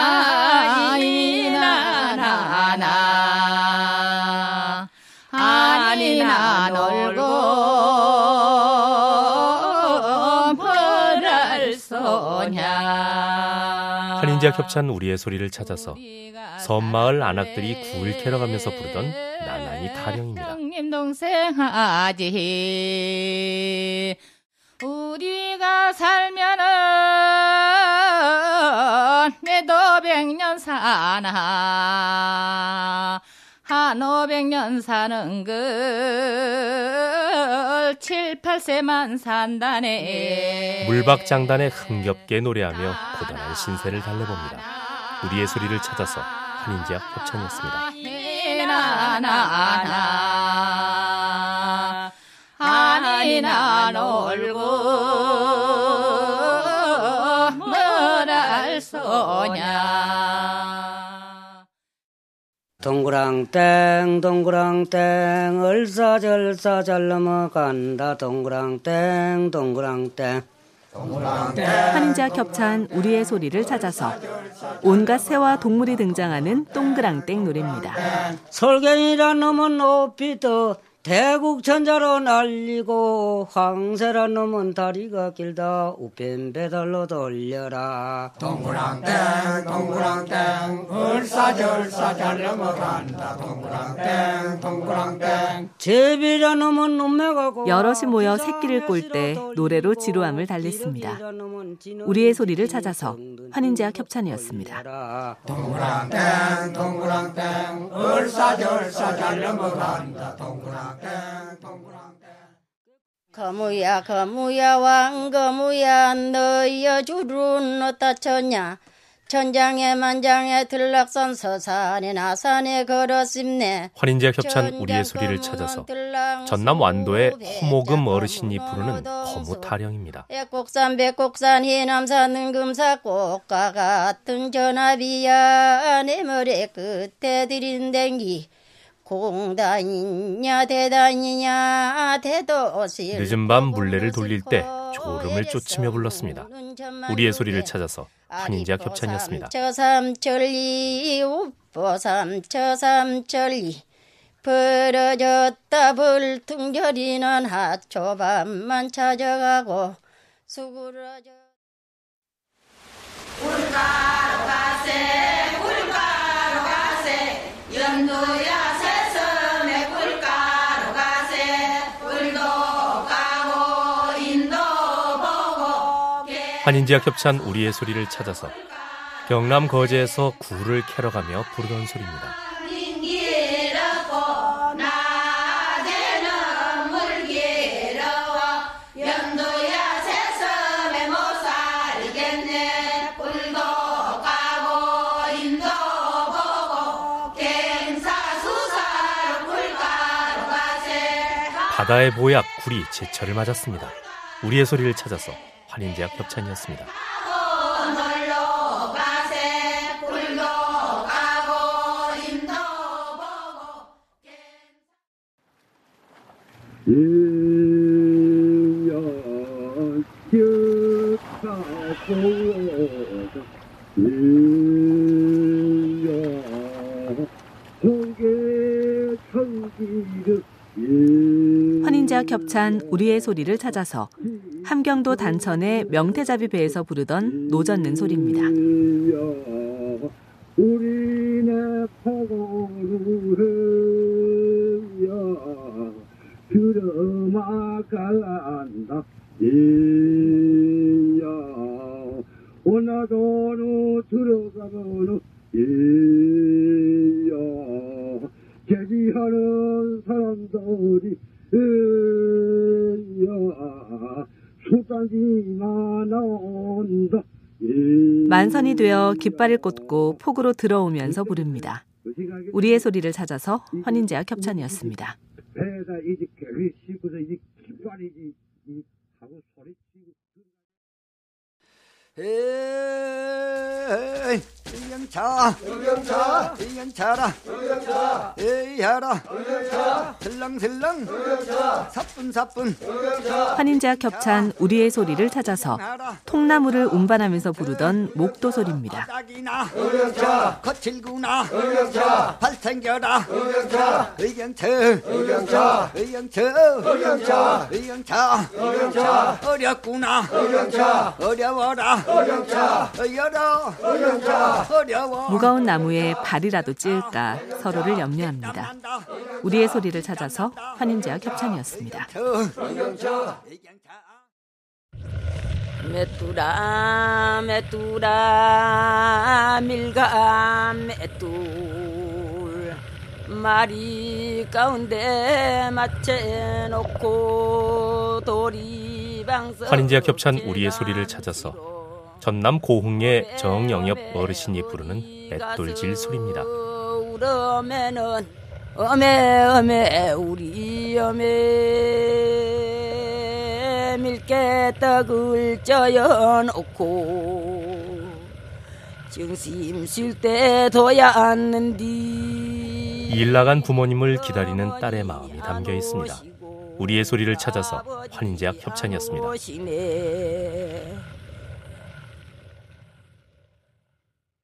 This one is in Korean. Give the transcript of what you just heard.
나나나나 이나나나 아니 난 얼고 뭐랄 소냐 한인지와 겹찬 우리의 소리를 찾아서 섬마을 안악들이 굴 캐러 가면서 부르던 나나니 타령입니다. 우리가 살면은 매도 백년 사나 한 오백 년 사는 걸 칠팔세만 산다네 물박장단에 흥겹게 노래하며 고단한 신세를 달래봅니다. 우리의 소리를 찾아서 한인지와 협찬이었습니다. 나나나 난 얼고 뭐랄 소냐. 동그랑땡 동그랑땡 잘 넘어간다. 동그랑땡 동그랑땡. 한인자 겹찬 우리의 소리를 찾아서 온갖 새와 동물이 등장하는 동그랑땡 노래입니다. 설경이란 놈은 높이 떠 대국 천자로 날리고 황새란 놈은 다리가 길다. 우편 배달로 돌려라. 동그랑땡 동그랑땡 얼싸절싸 잘 넘어간다 동그랑땡 동그랑땡 제비란 놈은 눈매가 고 여럿이 모여 새끼를 꼴 때 노래로 지루함을 달랬습니다. 우리의 소리를 찾아서 환인제와 협찬이었습니다. 동그랑땡 동그랑땡 얼싸절싸 잘 넘어간다 동그랑땡 동그랑땡 거무야 거무야 왕 거무야 너여 주른 어디다 쳤냐 천장에 만장에 들락선 서산에 나산에 걸었습네 환인제와 협찬 우리의 소리를 찾아서 전남 완도의 호모금 어르신이 부르는 거무 타령입니다. 백곡산 백곡산 해남산 능금사 꽃과 같은 전화비야 내 머리 끝에 들인 댕기 공단이냐 대단이냐 대도시 늦은 밤 물레를 돌릴 때 졸음을 쫓으며 불렀습니다. 우리의 소리를 찾아서 한인제와 협찬이었습니다. 삼처삼천리 우포 삼처삼천리 벌어졌다 불퉁절이는 하초밤만 찾아가고 수그러져 한인제와 협찬 우리의 소리를 찾아서 경남 거제에서 굴을 캐러 가며 부르던 소리입니다. 바다의 보약 굴이 제철을 맞았습니다. 우리의 소리를 찾아서 환인제와 협찬이었습니다. 환인제와 겹찬 우리의 소리를 찾아서 함경도 단천의 명태잡이 배에서 부르던 노젓는 소리입니다. 만선이 되어 깃발을 꽂고 폭으로 들어오면서 부릅니다. 우리의 소리를 찾아서 환인제와 협찬이었습니다. 배에다 이제 개를 싣고서 이 깃발이지 이 하고 소리치고 에이 에이 하라. 의경차. 슬렁슬렁. 의경차 사뿐사뿐. 환인제와 겹찬 우리의 소리를 찾아서 통나무를 운반하면서 부르던 목도 소리입니다. 딱이나 의경차. 거칠구나. 의경차. 발생겨라. 의경차. 의경차 의경차. 의경차 의경차. 의경차 의경차. 어렵구나. 의경차. 어려워라. 의경차. 어려워 의경차. 어려워. 무거운 나무에 발이라도 찌을까 서로를 염려합니다. 우리의 소리를 찾아서 환인제와 겹찬이었습니다. 메뚜라 메뚜라 밀가 메뚜 마리 가운데 맞춰 놓고 도리방석 환인제와 겹찬 우리의 소리를 찾아서 전남 고흥의 정영엽 어르신이 부르는 맷돌질 소리입니다. 어메 어메 우리 어메 밀개떡을 쪄여 놓고 정심 쉴 때 둬야 않는디 일 나간 부모님을 기다리는 딸의 마음이 담겨 있습니다. 우리의 소리를 찾아서 환인제약 협찬이었습니다.